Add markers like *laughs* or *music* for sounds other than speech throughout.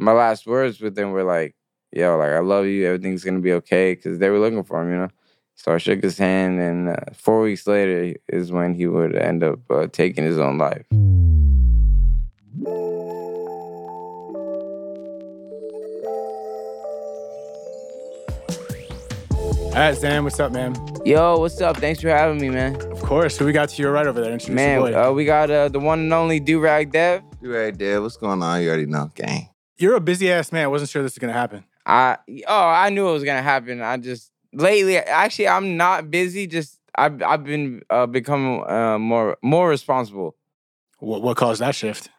my last words with them were like, "Yo, like I love you. Everything's gonna be okay." Because they were looking for him, you know. So I shook his hand, and uh, four weeks later is when he would end up uh, taking his own life. All right, Sam, what's up, man? Yo, what's up? Thanks for having me, man. Of course. Who we got to your right over there? Introduce Man, your boy. uh, we got uh, the one and only Durag Dev. You right there. What's going on? You already know. Gang. You're a busy ass man. I wasn't sure this was gonna happen. I oh, I knew it was gonna happen. I just lately, actually, I'm not busy. Just I've I've been uh, becoming uh, more more responsible. What, what caused that shift?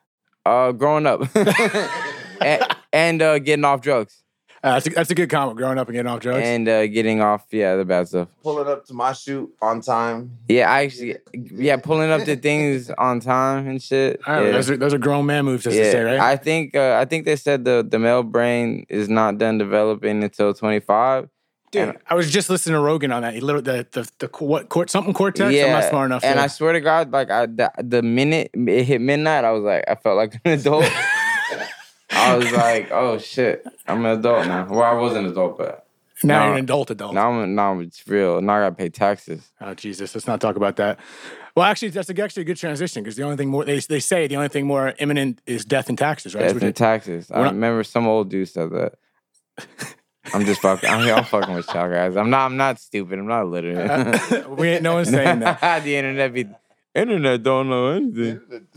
Uh, growing up *laughs* *laughs* and, and uh, getting off drugs Uh, that's, a, that's a good comment. Growing up and getting off drugs. and uh, getting off yeah the bad stuff. Pulling up to my shoot on time. Yeah, I actually yeah pulling up the things *laughs* on time and shit. All right, yeah. those, are, those are grown man moves, just to yeah, say, right? I think uh, I think they said the the male brain is not done developing until 25. Dude, and- I was just listening to Rogan on that. He literally the the, the what court something cortex. Yeah, I'm not smart enough. And to, I swear to God, like I, the, the minute it hit midnight, I was like, I felt like an adult. *laughs* *laughs* I was like, oh shit, I'm an adult now. Well, I was an adult, but now no. you're an adult adult. now I'm now it's real. Now I gotta pay taxes. Oh Jesus, let's not talk about that. Well, actually, that's actually a good transition because the only thing more they, they say the only thing more imminent is death and taxes, right? Death what and taxes. I we're not- remember some old dude said that. *laughs* I'm just fucking. I'm, I'm fucking with y'all guys. I'm not. I'm not stupid. I'm not literate. they- uh, *laughs* we ain't no one's saying that. *laughs* the internet be. Internet don't know anything.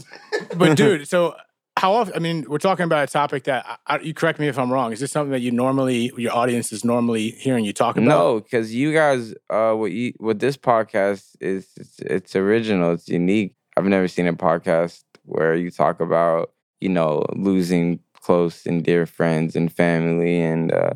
But dude, so how often? I mean, we're talking about a topic that I, you correct me if I'm wrong. Is this something that you normally your audience is normally hearing you talk about? No, because you guys, uh, what you, what this podcast is, it's, it's original. It's unique. I've never seen a podcast where you talk about, you know, losing close and dear friends and family, and uh,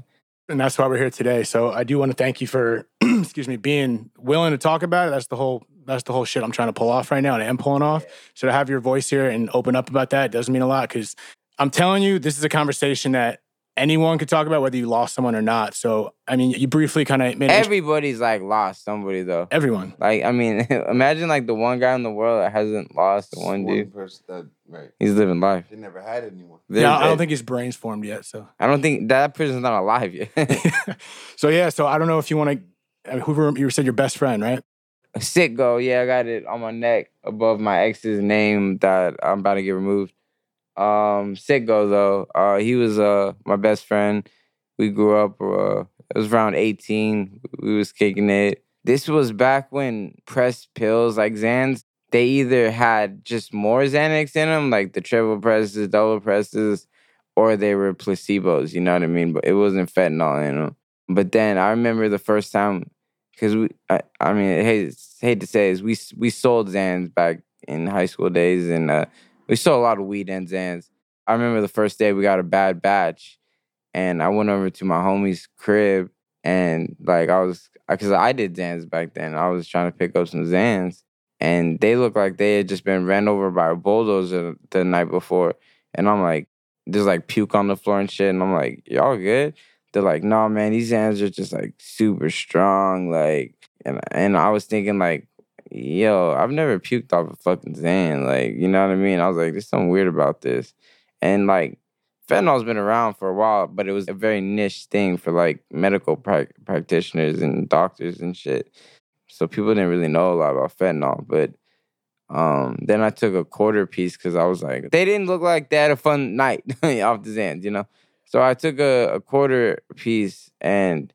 and that's why we're here today. So I do want to thank you for, *clears throat* excuse me, being willing to talk about it. That's the whole. That's the whole shit I'm trying to pull off right now, and I am pulling off. So to have your voice here and open up about that doesn't mean a lot because I'm telling you, this is a conversation that anyone could talk about, whether you lost someone or not. So I mean, you briefly kind of made it- everybody's like lost somebody though. everyone. Like, I mean, *laughs* imagine like the one guy in the world that hasn't lost the one dude. person that right. He's living life. He never had anyone. Yeah, There's- I don't think his brain's formed yet. So I don't think that person's not alive yet. *laughs* *laughs* so yeah, so I don't know if you want to. I mean, who you said your best friend, right? *laughs* Sitgo, yeah, I got it on my neck above my ex's name that I'm about to get removed. Um, Sitgo though, uh, he was uh my best friend. We grew up. Uh, it was around 18. We was kicking it. This was back when pressed pills like Xans, they either had just more Xanax in them, like the triple presses, double presses, or they were placebos. You know what I mean? But it wasn't fentanyl in them. But then I remember the first time because we, I, I mean, hate, hate to say this, we we sold Zans back in high school days, and uh, we sold a lot of weed and Zans. I remember the first day we got a bad batch, and I went over to my homie's crib, and like I was, because I did Zans back then, I was trying to pick up some Zans, and they looked like they had just been ran over by a bulldozer the night before, and I'm like, there's like puke on the floor and shit, and I'm like, y'all good? They're like, nah, man, these hands are just like super strong. Like, and and I was thinking like, yo, I've never puked off a fucking Zan. Like, you know what I mean? I was like, there's something weird about this. And like, fentanyl's been around for a while, but it was a very niche thing for like medical prac practitioners and doctors and shit. So people didn't really know a lot about fentanyl. But um, then I took a quarter piece because I was like, they didn't look like they had a fun night *laughs* off the Zans, you know? So I took a, a quarter piece and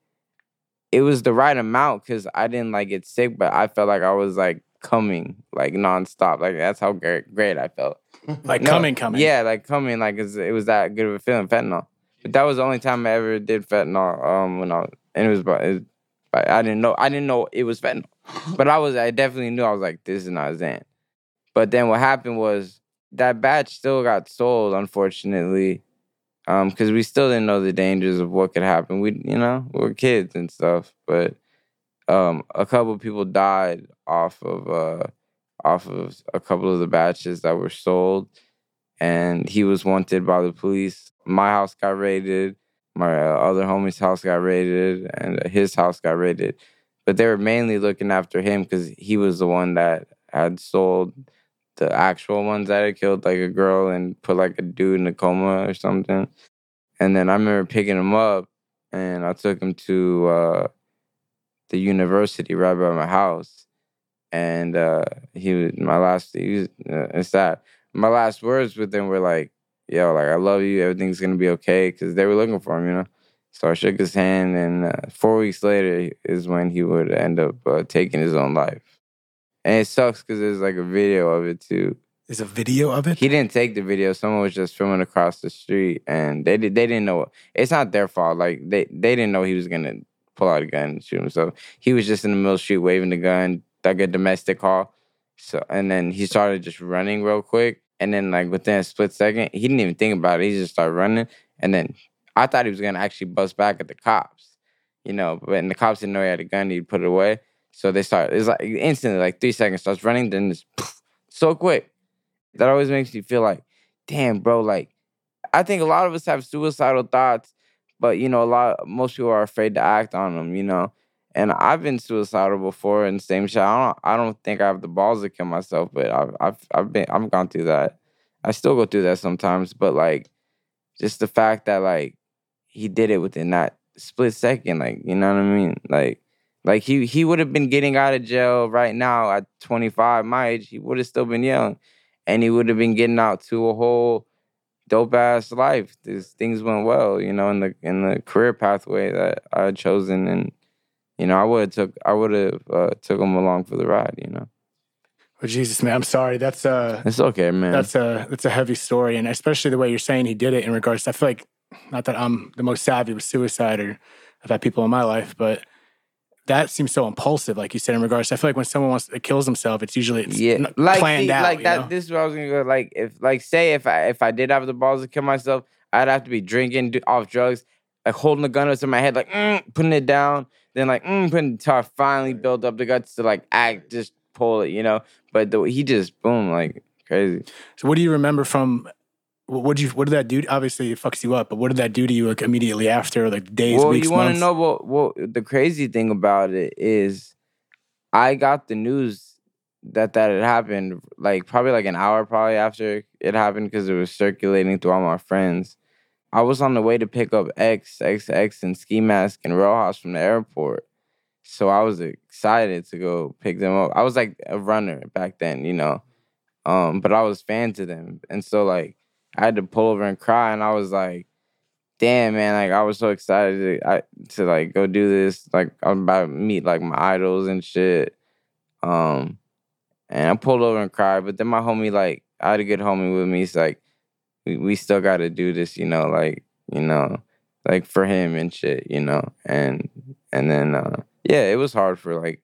it was the right amount because I didn't like get sick, but I felt like I was like coming like nonstop. Like that's how great, great I felt. *laughs* Like No, coming, coming. Yeah, like coming, like it's, it was that good of a feeling, fentanyl. But that was the only time I ever did fentanyl. Um, when I was, and it was, but it, but I didn't know, I didn't know it was fentanyl. *laughs* But I was, I definitely knew I was like, this is not Xan. But then what happened was that batch still got sold, unfortunately, um, because we still didn't know the dangers of what could happen. We, you know, we were kids and stuff. But um, a couple people died off of uh, off of a couple of the batches that were sold, and he was wanted by the police. My house got raided. My uh, other homie's house got raided, and uh, his house got raided. But they were mainly looking after him because he was the one that had sold the actual ones that had killed like a girl and put like a dude in a coma or something. and then I remember picking him up, and I took him to uh, the university right by my house, and uh, he was my last. He was, uh, it's that my last words with him were like, "Yo, like I love you. Everything's gonna be okay," because they were looking for him, you know. So I shook his hand, and uh, four weeks later is when he would end up uh, taking his own life. And it sucks because there's like a video of it too. There's a video of it. He didn't take the video. Someone was just filming across the street, and they did. They didn't know. It's not their fault. Like they they didn't know he was gonna pull out a gun and shoot himself. He was just in the middle of the street waving the gun, like a domestic call. So and then he started just running real quick, and then like within a split second, he didn't even think about it. He just started running, and then I thought he was gonna actually bust back at the cops, you know. But and the cops didn't know he had a gun. He'd put it away. So they start. It's like instantly, like three seconds, starts running, then just poof, so quick. That always makes me feel like, damn, bro. Like, I think a lot of us have suicidal thoughts, but you know, a lot, most people are afraid to act on them. You know, and I've been suicidal before, and same shit. I don't, I don't think I have the balls to kill myself, but I've, I've, I've been, I've gone through that. I still go through that sometimes, but like, just the fact that like he did it within that split second, like you know what I mean, like. Like he he would have been getting out of jail right now at 25, my age. He would have still been young, and he would have been getting out to a whole dope ass life. These things went well, you know, in the in the career pathway that I had chosen, and you know, I would have took I would have uh, took him along for the ride. You know, Oh Jesus, man, I'm sorry. That's uh it's okay, man. that's a that's a heavy story, and especially the way you're saying he did it in regards. To, I feel like not that I'm the most savvy with suicide, or I've had people in my life, but that seems so impulsive, like you said in regards. To, I feel like when someone wants to kills himself, it's usually it's yeah, like planned see, out. like that. know? This is where I was gonna go. Like if, like, say if I if I did have the balls to kill myself, I'd have to be drinking, do, off drugs, like holding the gun up to my head, like mm, putting it down, then like mm, putting until I finally build up the guts to like act, just pull it, you know. But the, he just boom, like crazy. So what do you remember from? What did you? What did that do? Obviously, it fucks you up. But what did that do to you like immediately after, like days, weeks? well, weeks, you want to know what? What the crazy thing about it is, I got the news that that had happened like probably like an hour probably after it happened because it was circulating through all my friends. I was on the way to pick up X, X, X, and Ski Mask and Rojas from the airport. So I was excited to go pick them up. I was like a runner back then, you know. Um, but I was fan to them. And so like I had to pull over and cry and I was like, damn man, like I was so excited to, I, to like go do this. Like I'm about to meet like my idols and shit. Um, and I pulled over and cried. But then my homie, like, I had a good homie with me. He's like, we, we still got to do this, you know, like, you know, like for him and shit, you know. And and then uh, yeah, it was hard for like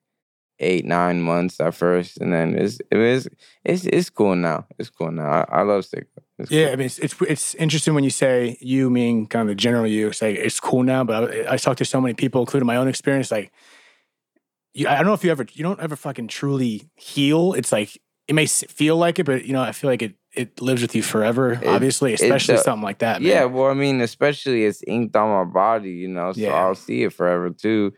eight nine months at first, and then it's it was it's it's cool now. It's cool now. I, I love Stick. It's Yeah, cool. I mean, it's, it's it's interesting when you say you, mean kind of the general you, say it's cool now. But I, I talked to so many people, including my own experience. Like, you, I don't know if you ever, you don't ever fucking truly heal. It's like it may feel like it, but you know, I feel like it it lives with you forever. It- obviously, especially does. something like that. Man. Yeah, well, I mean, especially it's inked on my body, you know, so Yeah. I'll see it forever too.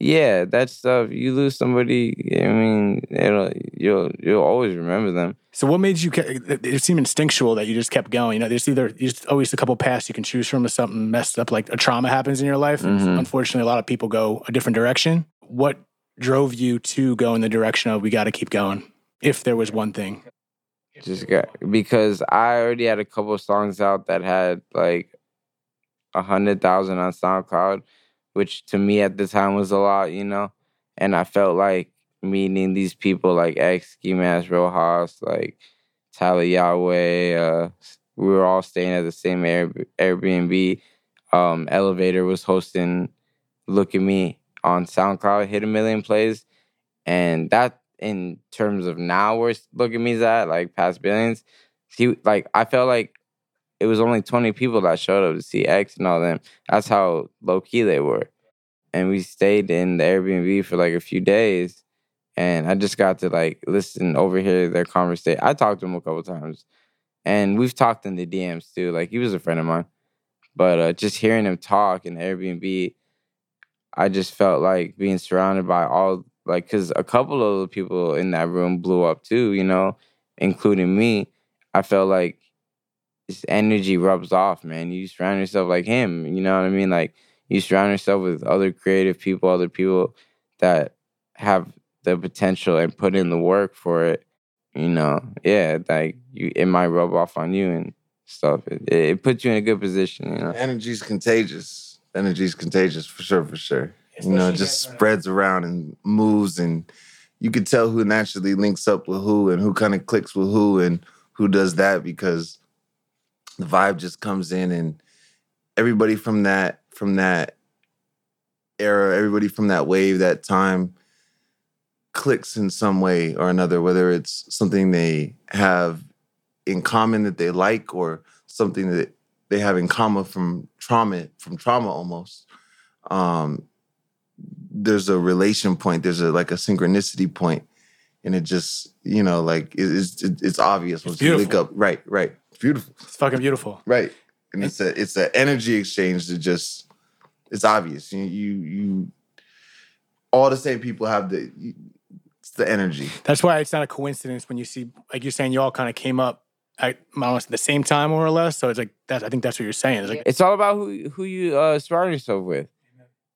Yeah, that stuff. You lose somebody, I mean, it'll you'll you'll always remember them. So what made you? It seemed instinctual that you just kept going. You know, there's either there's always a couple paths you can choose from. If something messed up, like a trauma happens in your life, Mhm. unfortunately, a lot of people go a different direction. What drove you to go in the direction of we got to keep going? If there was one thing, Just got because I already had a couple of songs out that had like a hundred thousand on SoundCloud, which to me at the time was a lot, you know. And I felt like meeting these people like X, Ski Rojas, like Tyler Yahweh. Uh, we were all staying at the same Air, Airbnb. Um, Elevator was hosting Look at Me on SoundCloud, hit a million plays. And that in terms of now where Look at Me's at, like past billions, he like I felt like it was only 20 people that showed up to see X and all them. That's how low key they were. And we stayed in the Airbnb for like a few days. And I just got to like listen, overhear their conversation. I talked to him a couple times. And we've talked in the DMs too. Like he was a friend of mine. But uh, just hearing him talk in the Airbnb, I just felt like being surrounded by all like because a couple of the people in that room blew up too, you know, including me. I felt like his energy rubs off, man. You surround yourself like him. You know what I mean? Like you surround yourself with other creative people, other people that have the potential and put in the work for it. You know, yeah, like you, it might rub off on you and stuff. It, it puts you in a good position. You know, Energy's contagious. Energy's contagious for sure, for sure. You know, it just spreads around and moves, and you can tell who naturally links up with who and who kind of clicks with who and who does that because the vibe just comes in and everybody from that from that era, everybody from that wave, that time clicks in some way or another, whether it's something they have in common that they like or something that they have in common from trauma, from trauma almost. Um, there's a relation point, there's a like a synchronicity point, and it just, you know, like it- it's it's obvious once you link up. Right, right. It's beautiful. It's fucking beautiful. Right. And it's a it's an energy exchange that just it's obvious. You you you all the same people have the you- it's the energy. That's why it's not a coincidence when you see, like you're saying, you all kind of came up at almost at the same time, more or less. So it's like that. I think that's what you're saying. It's like it's all about who who you uh, surround yourself with.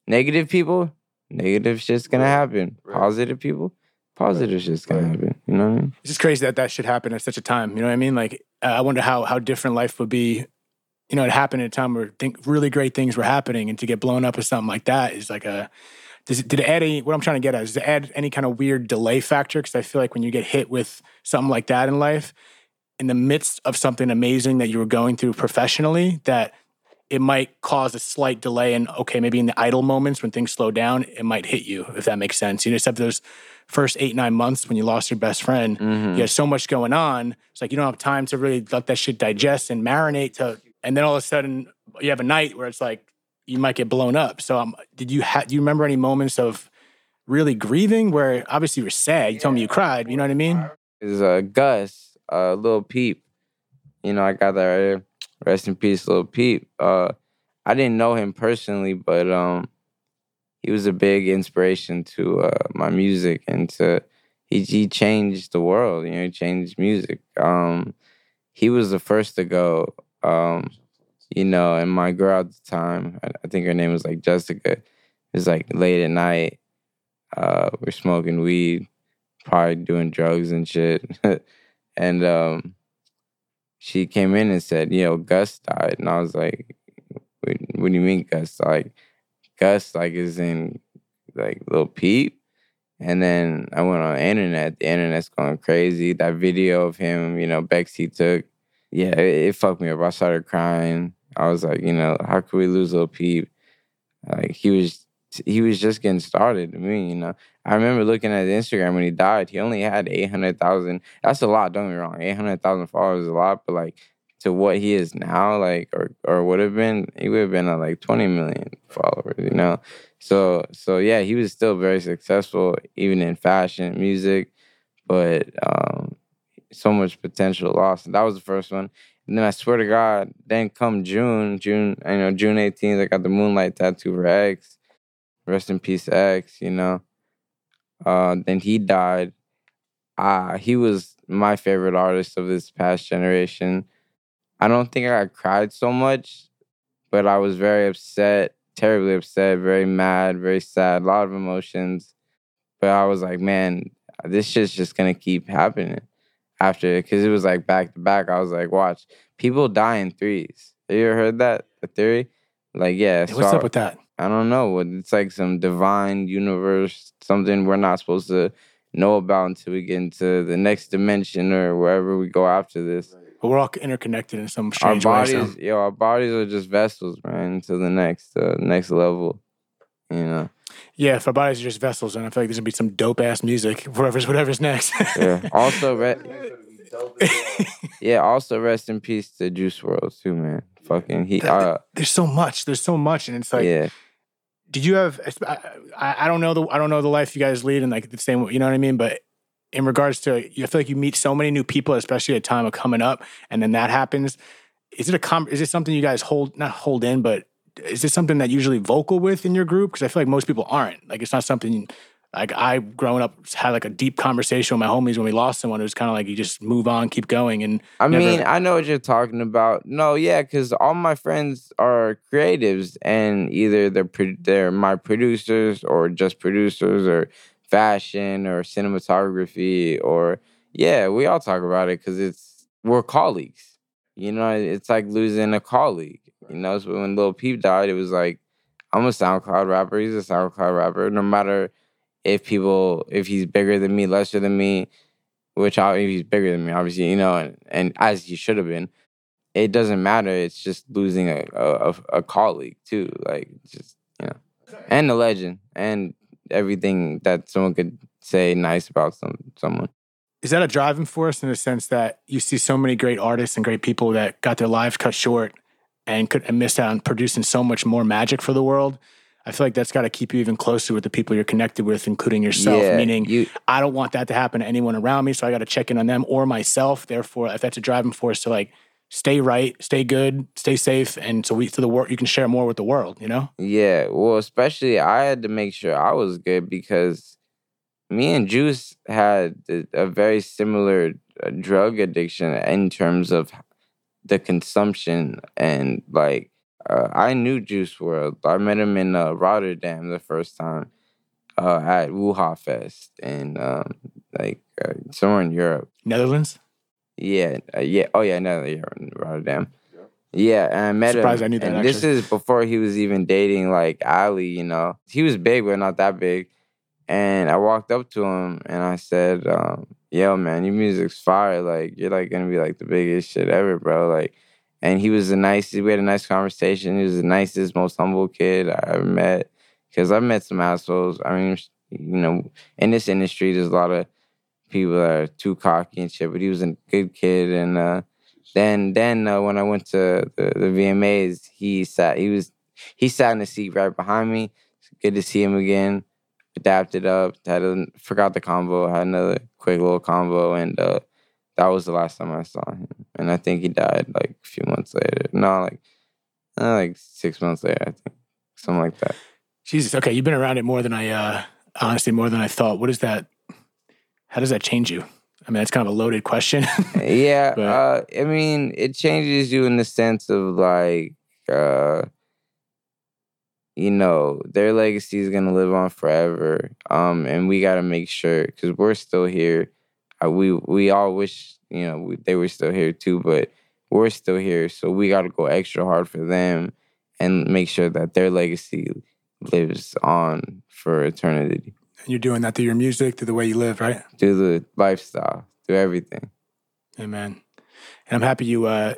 Negative people, negative shit's gonna happen. Right. Positive people, positive shit's gonna Right. happen. You know what I mean? it's just crazy that that should happen at such a time. You know what I mean? Like uh, I wonder how how different life would be. You know, it happened at a time where think really great things were happening, and to get blown up with something like that is like a. Does it, did it add any? What I'm trying to get at is it add any kind of weird delay factor? Because I feel like when you get hit with something like that in life, in the midst of something amazing that you were going through professionally, that it might cause a slight delay. And okay, maybe in the idle moments when things slow down, it might hit you if that makes sense. You just have those first eight nine months when you lost your best friend Mhm. you have so much going on. It's like you don't have time to really let that shit digest and marinate. To and then all of a sudden you have a night where it's like you might get blown up. So um, did you ha- do you remember any moments of really grieving where obviously you were sad? You told me you cried. You know what I mean? Is uh, Gus, uh, Lil Peep. You know, I got that right there. Rest in peace, Lil Peep. Uh, I didn't know him personally, but um, he was a big inspiration to uh, my music and to he he changed the world. You know, he changed music. Um, he was the first to go. Um, you know, and my girl at the time, I, I think her name was like Jessica. It was like late at night. Uh, we're smoking weed, probably doing drugs and shit. *laughs* and um, she came in and said, "You know, Gus died," and I was like, "What, what do you mean, Gus? Like, Gus like is in like Lil Peep." And then I went on the internet. The internet's going crazy. That video of him, you know, Bexy took. Yeah, it, it fucked me up. I started crying. I was like, you know, how could we lose Lil Peep? Like he was, he was just getting started to me. You know, I remember looking at his Instagram when he died. He only had eight hundred thousand. That's a lot. Don't get me wrong. Eight hundred thousand followers is a lot, but like to what he is now, like or or would have been, he would have been at like twenty million followers. You know, so so yeah, he was still very successful, even in fashion, music, but um, so much potential lost. That was the first one. And then I swear to God, then come June, June, you know, June 18th, I got the moonlight tattoo for X. Rest in peace, X, you know. Uh, then he died. Uh, he was my favorite artist of this past generation. I don't think I cried so much, but I was very upset, terribly upset, very mad, very sad, a lot of emotions. But I was like, man, this shit's just gonna keep happening after because it was like back to back. I was like, watch, people die in threes. Have you ever heard that? The theory? Like, yeah. Hey, what's so- up with that? I don't know. It's like some divine universe, something we're not supposed to know about until we get into the next dimension or wherever we go after this. But we're all interconnected in some Our strange way. bodies, so- yo, our bodies are just vessels, man, to the next, uh, next level. You know. Yeah, if our bodies are just vessels, and I feel like there's gonna be some dope ass music, whatever's whatever's next. Yeah. Also, *laughs* re- yeah. Also, rest in peace to Juice WRLD too, man. Fucking he. Uh, there's so much. There's so much, and it's like, yeah. Did you have? I, I don't know the I don't know the life you guys lead, and like the same. You know what I mean? But in regards to, I feel like you meet so many new people, especially at a time of coming up, and then that happens. Is it a com- Is it something you guys hold not hold in, but is it something that usually vocal with in your group? Because I feel like most people aren't. Like it's not something Like I, growing up, had like a deep conversation with my homies when we lost someone. It was kind of like you just move on, keep going, and I never- mean, I know what you're talking about. No, yeah, because all my friends are creatives, and either they're pro- they're my producers or just producers or fashion or cinematography or yeah, we all talk about it because it's we're colleagues. You know, it's like losing a colleague. You know, so when Lil Peep died, it was like I'm a SoundCloud rapper. He's a SoundCloud rapper. No matter if people if he's bigger than me, lesser than me, which I, he's bigger than me, obviously, you know, and, and as he should have been. It doesn't matter. It's just losing a, a a colleague too. Like just you know, and a legend, and everything that someone could say nice about some someone. is that a driving force in the sense that you see so many great artists and great people that got their lives cut short and could and missed out on producing so much more magic for the world? I feel like that's got to keep you even closer with the people you're connected with, including yourself. yeah, meaning, you I don't want that to happen to anyone around me, so I got to check in on them or myself. Therefore, if that's a driving force to like stay right, stay good, stay safe, and so we to the world you can share more with the world. You know? Yeah, well, especially I had to make sure I was good because me and Juice had a, very similar uh, drug addiction in terms of the consumption and like uh, I knew Juice WRLD. I met him in uh, Rotterdam the first time uh, at Wuha Fest and um, like uh, somewhere in Europe. Netherlands. Yeah, uh, yeah. Oh yeah, no, yeah, in Rotterdam. Yeah, and I met Surprised him. I knew that, And this is before he was even dating like Ali. You know, he was big, but not that big. And I walked up to him and I said, um, "Yo, man, your music's fire. Like, you're like gonna be like the biggest shit ever, bro. Like." And he was the nicest. We had a nice conversation. He was the nicest, most humble kid I ever met. Because I've met some assholes. I mean, you know, in this industry, there's a lot of people that are too cocky and shit. But he was a good kid, and uh, then then uh, when I went to the, the VMAs, he sat he was he sat in the seat right behind me. Good to see him again. Adapted up, had a, forgot the combo, had another quick little combo, and uh, that was the last time I saw him. And I think he died like a few months later. No, like uh, like six months later, I think something like that. Jesus. Okay, you've been around it more than I uh, honestly more than I thought. What is that? How does that change you? I mean, that's kind of a loaded question. *laughs* yeah, But- uh, I mean, it changes you in the sense of like, uh, you know, their legacy is gonna live on forever. Um, and we gotta make sure because we're still here. Uh, we we all wish you know we, they were still here too, but we're still here, so we gotta go extra hard for them and make sure that their legacy lives on for eternity and you're doing that through your music, through the way you live, right? through the lifestyle, through everything. Amen. And I'm happy you uh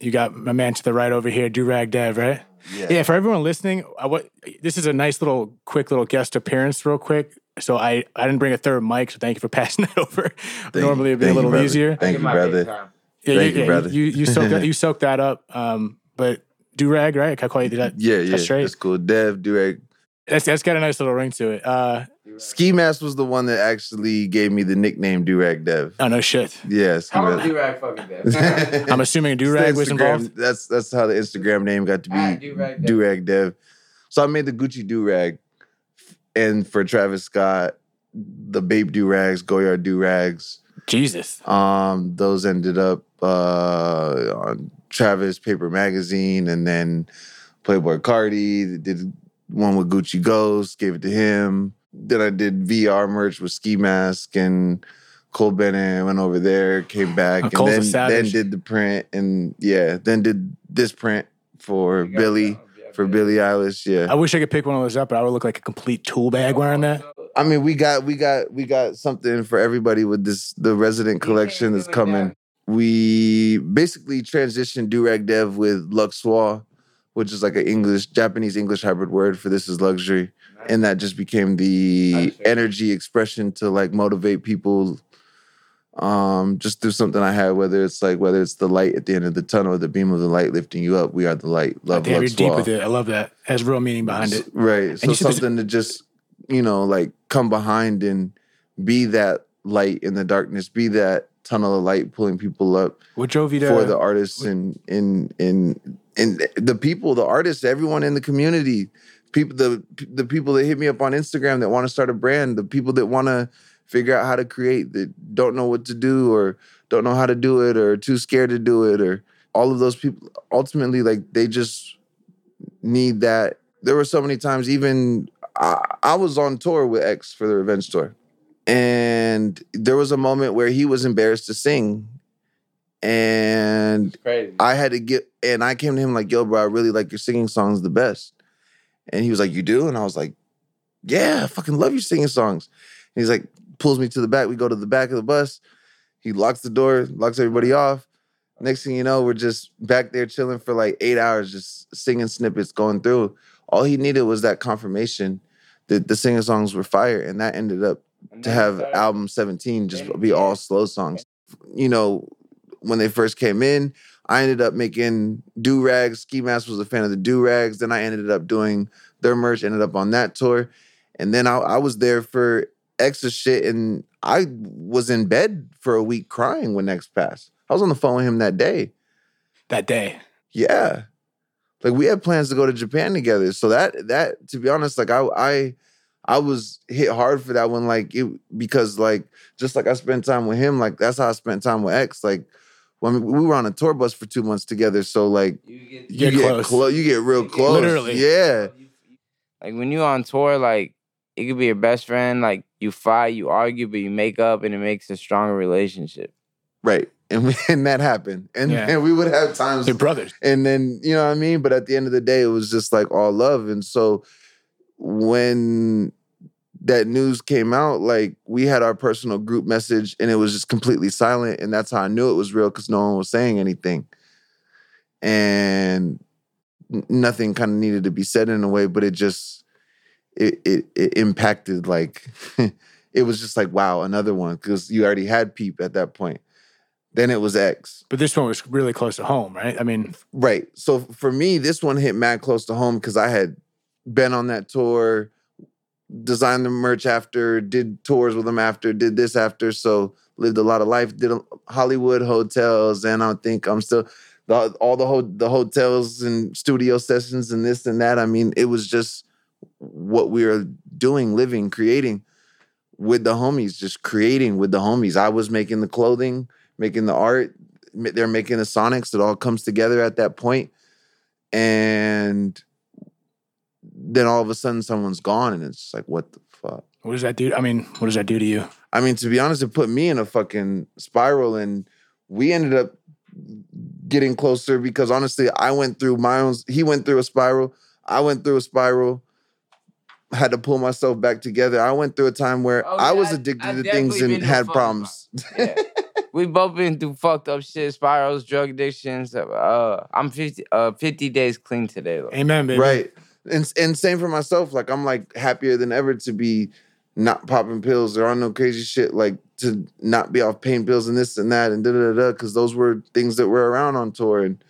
you got my man to the right over here, Durag Dev, right? Yeah. for everyone listening, I, what this is a nice little quick little guest appearance, real quick. So I I didn't bring a third mic, so thank you for *laughs* passing that over. Thank Normally it'd be a thank you, little easier. Thank you, brother. Yeah, Thank you, you, yeah, brother. You you soak that *laughs* you soak that up. Um, but Durag, right? Can I call you that? Yeah, yeah. That's straight. That's cool. Dev, Durag. That's that's got a nice little ring to it. Uh, Ski Mask was the one that actually gave me the nickname Durag Dev. oh no shit. Yeah, How Mask. do rag fucking that? *laughs* I'm assuming a It's the Durag was involved. That's that's how the Instagram name got to be Durag Dev. Durag Dev. So I made the Gucci Durag, and for Travis Scott, the Bape Durags, Goyard Do Rags. Jesus. Um, those ended up uh, on Travis Paper Magazine, and then Playboi Carti did one with Gucci Ghost, gave it to him. Then I did VR merch with Ski Mask and Cole Bennett. Went over there, came back, Oh, and Cole's then then did the print, and yeah, then did this print for Billie for Billie Eilish. Yeah, I wish I could pick one of those up, but I would look like a complete tool bag wearing that. I mean we got we got we got something for everybody with this the resident collection is coming. we basically transitioned Durag Dev with Luxois, which is like an English, Japanese English hybrid word for this is luxury. And that just became the energy expression to like motivate people um just through something I had, whether it's like whether it's the light at the end of the tunnel or the beam of the light lifting you up. We are the light. Love Damn, you're deep with it. I love that. It has real meaning behind it. Right. So said there's- something to just, you know, like come behind and be that light in the darkness, be that tunnel of light pulling people up What drove you to for the artists and in in and the people, the artists, everyone in the community, people the the people that hit me up on Instagram that want to start a brand, the people that want to figure out how to create that don't know what to do or don't know how to do it or too scared to do it or all of those people ultimately like they just need that. There were so many times even I, I was on tour with X for the Revenge tour. And there was a moment where he was embarrassed to sing. And I had to get, and I came to him like, yo, bro, I really like your singing songs the best. And he was like, you do? And I was like, yeah, I fucking love your singing songs. And he's like, pulls me to the back. We go to the back of the bus. He locks the door, locks everybody off. Next thing you know, we're just back there chilling for like eight hours, just singing snippets going through. All he needed was that confirmation that the singing songs were fire. And that ended up to have album 17 just be all slow songs. You know, when they first came in, I ended up making do rags. Ski Mask was a fan of the do rags. Then I ended up doing their merch, ended up on that tour. And then I, I was there for extra shit. And I was in bed for a week crying when X passed. I was on the phone with him that day. that day? Yeah. Like we had plans to go to Japan together. So that that to be honest, like I I I was hit hard for that one, like it because like just like I spent time with him, like that's how I spent time with X. Like when we were on a tour bus for two months together. So like You get, you Get get close. close, you get real close. Literally. Yeah. like when you're on tour, like it could be your best friend. Like you fight, you argue, but you make up, and it makes a stronger relationship. Right. *laughs* And, we, and that happened. And, Yeah. and we would have times They're brothers. and then you know what I mean. But at the end of the day, it was just like all love. And so when that news came out, like we had our personal group message, and it was just completely silent. And that's how I knew it was real because no one was saying anything, and nothing kind of needed to be said in a way. But it just it it, it impacted like *laughs* it was just like wow, another one because you already had Peep at that point. Then it was X. But this one was really close to home, right? I mean, Right. So for me, this one hit mad close to home because I had been on that tour, designed the merch after, did tours with them after, did this after. So lived a lot of life, did Hollywood hotels, and I think I'm still the, all the ho- the hotels and studio sessions and this and that. I mean, it was just what we were doing, living, creating with the homies, just creating with the homies. I was making the clothing, making the art. They're making the sonics. It all comes together at that point, and then all of a sudden, someone's gone, and it's just like, what the fuck? what does that do? I mean, what does that do to you? I mean, to be honest, it put me in a fucking spiral, and we ended up getting closer because honestly, I went through my own. He went through a spiral. I went through a spiral. Had to pull myself back together. I went through a time where Oh, I yeah, was addicted I to things and had problems. Yeah. we both been through fucked up shit, spirals, drug addictions. Uh, I'm 50, uh, 50 days clean today. Though. Amen, baby. right, and and same for myself. Like I'm like happier than ever to be not popping pills. There are no crazy shit like to not be off pain pills and this and that and da da da. Because those were things that were around on tour, and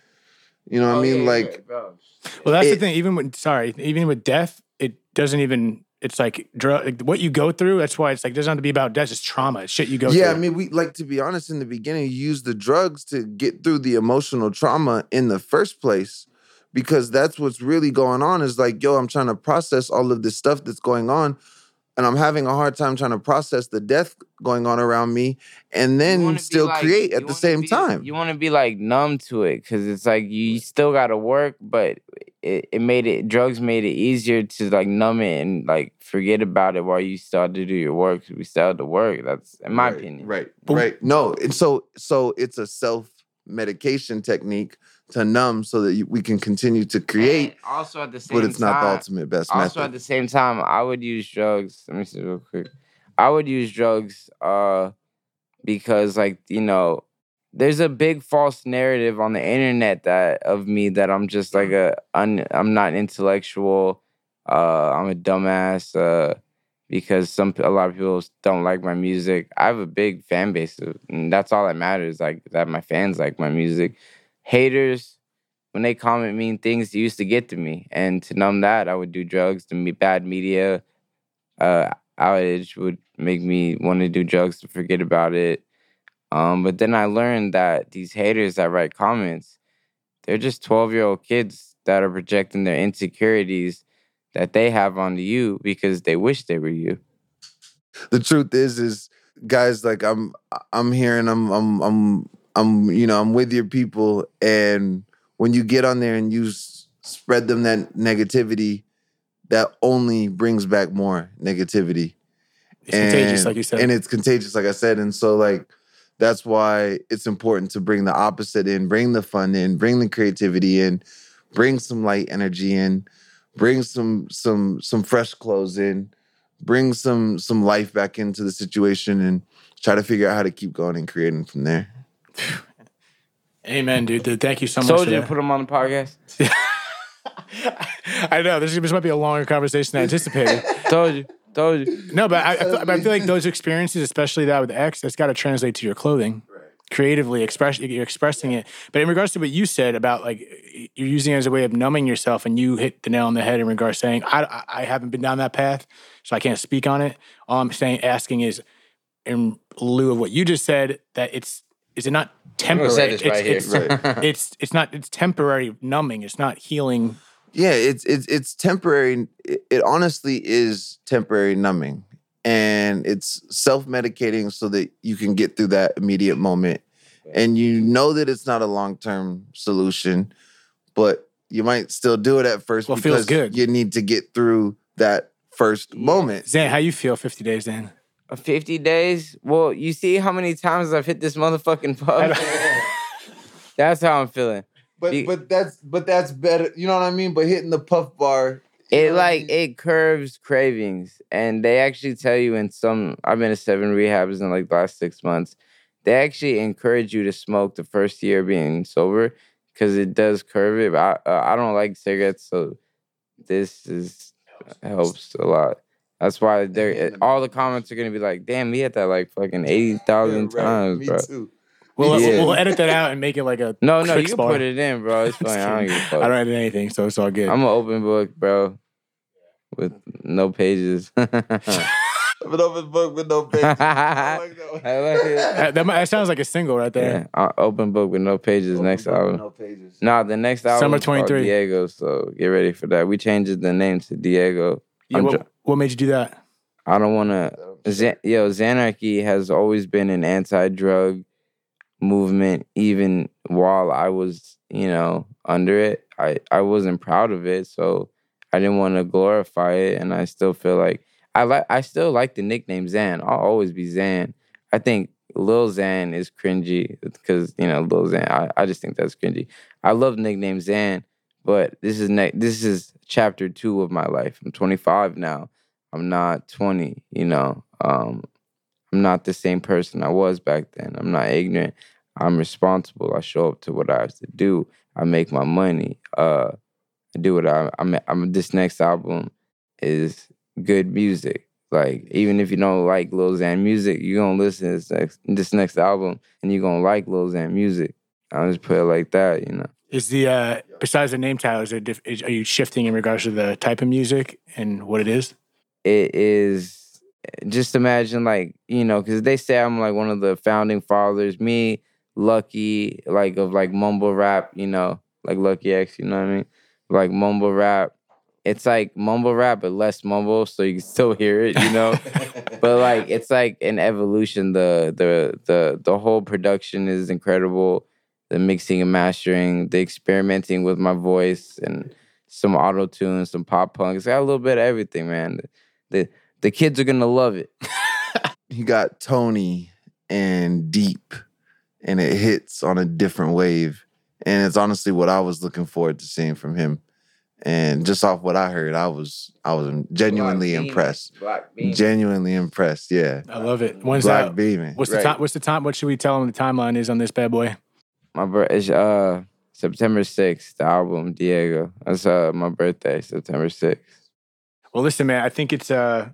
you know what Oh, I mean. yeah, like yeah. Well, that's the thing. Even with sorry, even with death, it doesn't even. It's like drug. Like what you go through. That's why it's like it doesn't have to be about death. It's trauma. It's shit you go through. yeah, I mean, we like to be honest. In the beginning, you use the drugs to get through the emotional trauma in the first place, because that's what's really going on. Is like, yo, I'm trying to process all of this stuff that's going on, and I'm having a hard time trying to process the death going on around me, and then still like- create at the same be- time. You want to be like numb to it because it's like you still got to work, but it, it made it drugs made it easier to like numb it and like forget about it while you start to do your work. We still have to work. That's in my right, opinion. Right, But- right. No, and so so it's a self medication technique to numb so that you, we can continue to create, And also at the same but it's not the ultimate best also method. at the same time i would use drugs let me see real quick i would use drugs uh because like you know there's a big false narrative on the internet that of me that i'm just like a un, i'm not intellectual uh i'm a dumbass uh because some a lot of people don't like my music i have a big fan base and that's all that matters like that my fans like my music haters when they comment mean things, used to get to me. And to numb that, I would do drugs. The me- bad media uh, outage would make me want to do drugs to forget about it. Um, but then I learned that these haters that write comments, they're just 12 year old kids that are projecting their insecurities that they have onto you because they wish they were you. The truth is, is guys, like I'm, I'm here and I'm, I'm, I'm, I'm, you know, I'm with your people, and when you get on there and you s- spread them that negativity, that only brings back more negativity. It's contagious, And- like you said. and it's contagious, like I said. And so, like, that's why it's important to bring the opposite in, bring the fun in, bring the creativity in, bring some light energy in, bring some some some fresh clothes in, bring some some life back into the situation, and try to figure out how to keep going and creating from there. *laughs* Amen, dude. Dude, Thank you so much. Told you to put them on the podcast. *laughs* I know this, this might be a longer conversation than anticipated. *laughs* Told you. Told you. No, but I, I, feel, but I feel like *laughs* those experiences, especially that with X, that's got to translate to your clothing. Creatively express, you're expressing it. But in regards to what you said about like you're using it as a way of numbing yourself, and you hit the nail on the head in regards to saying I, I- I haven't been down that path, so I can't speak on it. All I'm saying, asking is in lieu of what you just said, that it's is it not temporary? say this it's, right here. it's, Right. it's it's not it's temporary numbing. It's not healing. Yeah, it's it's it's temporary. It, it honestly is temporary numbing, and it's self medicating so that you can get through that immediate moment, and you know that it's not a long term solution, but you might still do it at first Well, it feels because good. you need to get through that first moment. Xan, how you feel? Fifty days, Xan. Uh, 50 days? Well, you see how many times I've hit this motherfucking *laughs* pub? That's how I'm feeling. But Be- but that's but that's better. You know what I mean? But hitting the puff bar, It what I like mean? it curves cravings, and they actually tell you in some. I've been to seven rehabs in like the last six months. They actually encourage you to smoke the first year being sober because it does curve it. But I, uh, I don't like cigarettes, so this is helps a lot. That's why they're all the comments are gonna be like, "Damn, he had that like fucking *laughs* eighty thousand Yeah, right. times, Me bro." too. We'll, Yeah. we'll, we'll edit that out and make it like a *laughs* No, no, you can bar. put it in, bro. It's *laughs* fine. I don't kidding. give a fuck. I don't edit anything, so it's all good. I'm an open book, bro, with no pages. *laughs* An open book with no pages. I like that one. I like it. that, that, that sounds like a single right Yeah, there. uh, open book with no pages. Open next book with album. No pages. Nah, the next album. Summer 23. Diego. So get ready for that. We changed the name to Diego. Yeah, what, dr- what made you do that? I don't want to. Z- yo, Xanarchy has always been an anti-drug movement, even while I was, you know, under it. I I wasn't proud of it, so I didn't want to glorify it, and I still feel like I like. I still like the nickname Xan. I'll always be Xan. I think Lil Xan is cringy because you know Lil Xan. I, I just think that's cringy. I love the nickname Xan, but this is ne- this is chapter two of my life. I'm 25 now. I'm not 20, you know. Um, I'm not the same person I was back then. I'm not ignorant. I'm responsible. I show up to what I have to do. I make my money. Uh, I do what I. I'm. I'm. This next album is good music. Like even if you don't like Lil Xan music, you're gonna listen to this next, this next album and you're gonna like Lil Xan music. I'll just put it like that, you know. Is the uh, besides the name titles, are, diff- is, are you shifting in regards to the type of music and what it is? it is just imagine like you know because they say i'm like one of the founding fathers me lucky like of like mumble rap you know like lucky x you know what i mean? Like mumble rap. It's like mumble rap but less mumble so you can *laughs* still hear it you know? *laughs* But like it's like an evolution. The the the the whole production is incredible. The mixing and mastering the experimenting with my voice and some auto tune some pop punk. It's got a little bit of everything man. The the kids are gonna love it. *laughs* You got Tony and deep, and it hits on a different wave. And it's honestly what I was looking forward to seeing from him. And just off what I heard, I was I was genuinely impressed. Black Genuinely impressed. Yeah, I love it. When's black that? beaming. What's the Right. time? What's the time? What should we tell them the timeline is on this bad boy? my birthday is uh september 6th the album diego that's uh my birthday september 6th Well, listen, man. I think it's. uh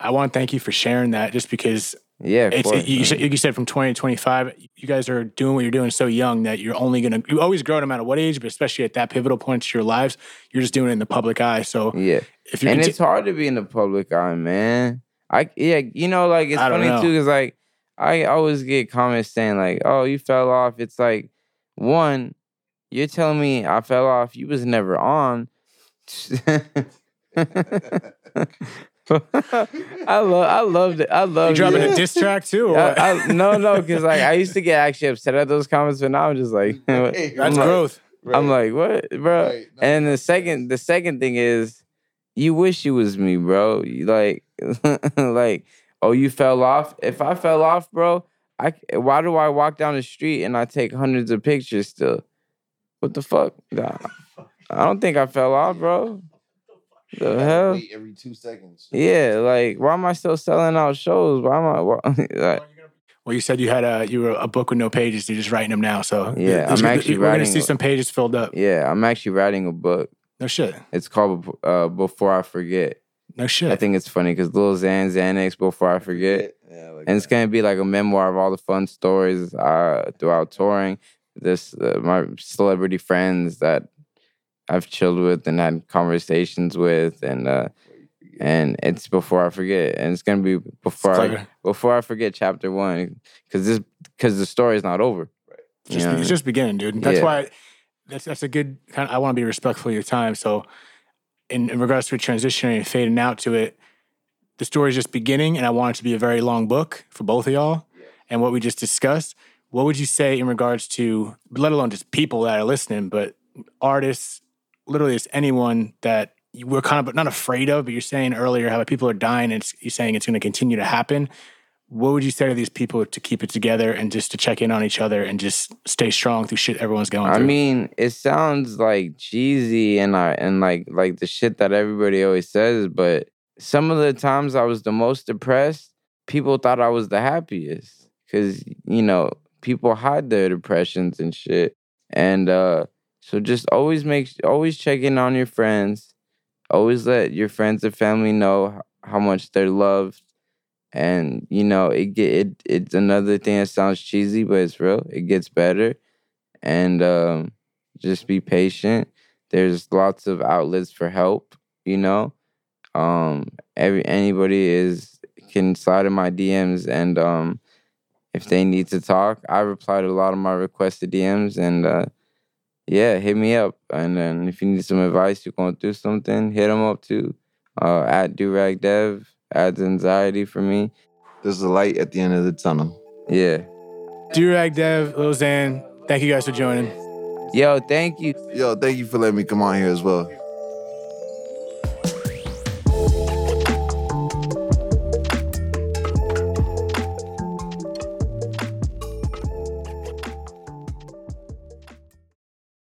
I want to thank you for sharing that, just because yeah of it's. course, you, man. said, you said from twenty to twenty five, you guys are doing what you're doing so young that you're only gonna. You always grow no matter what age, but especially at that pivotal point to your lives, you're just doing it in the public eye. So yeah if you and conti- it's hard to be in the public eye, man. I yeah, you know, like it's I funny know. too, cause like I always get comments saying like, "Oh, you fell off." It's like, one, you're telling me I fell off. You was never on. *laughs* *laughs* *laughs* I love, I loved it. I You love. dropping it. a diss track too? Or? I, I, no, no, because like I used to get actually upset at those comments, but now I'm just like, *laughs* what? Right, That's like- growth. I'm like, what, bro? Right. No, And the second, the second thing is, you wish you was me, bro. You like, *laughs* like, oh, you fell off. If I fell off, bro, I c- why do I walk down the street and I take hundreds of pictures still? What the fuck? Nah, I don't think I fell off, bro. The hell? Wait every two seconds. Yeah, like, why am I still selling out shows? Why am I? Why, *laughs* like, Well, you said you had a you were a book with no pages. You're just writing them now. So Yeah, there's I'm gonna- actually we're gonna see some pages filled up. yeah, I'm actually writing a book. No shit. It's called uh, Before I Forget. No shit. I think it's funny because Lil Xan Xanax Before I Forget. Yeah, like and it's gonna be like a memoir of all the fun stories uh, throughout touring. This uh, my celebrity friends that I've chilled with and had conversations with, and uh, and it's before I forget, and it's gonna be before I, before I forget chapter one because this because the story is not over. It's just, it's just beginning, dude. That's Yeah. why that's that's a good kind of, I want to be respectful of your time. So in, in regards to transitioning and fading out to it, the story is just beginning and I want it to be a very long book for both of y'all. And what we just discussed, what would you say in regards to let alone just people that are listening, but artists, literally it's anyone that you we're kind of not afraid of, but you're saying earlier how people are dying and it's, you're saying it's going to continue to happen. What would you say to these people to keep it together and just to check in on each other and just stay strong through shit everyone's going I through? I mean, it sounds like cheesy and I and like like the shit that everybody always says, but some of the times I was the most depressed, people thought I was the happiest cuz you know, people hide their depressions and shit. And uh so just always make always check in on your friends. Always let your friends and family know how much they're loved. And you know, it get it it's another thing that sounds cheesy, but it's real. It gets better and um, just be patient. There's lots of outlets for help. You know, um, every anybody is can slide in my DMs, and um, if they need to talk, I reply to a lot of my requested DMs, and uh, yeah, hit me up. And then if you need some advice, you're going through something, hit them up too. Uh, at Durag Dev adds anxiety for me. There's a light at the end of the tunnel. Yeah. Durag Dev, Lil Xan, thank you guys for joining. Yo, thank you. Yo, thank you for letting me come on here as well.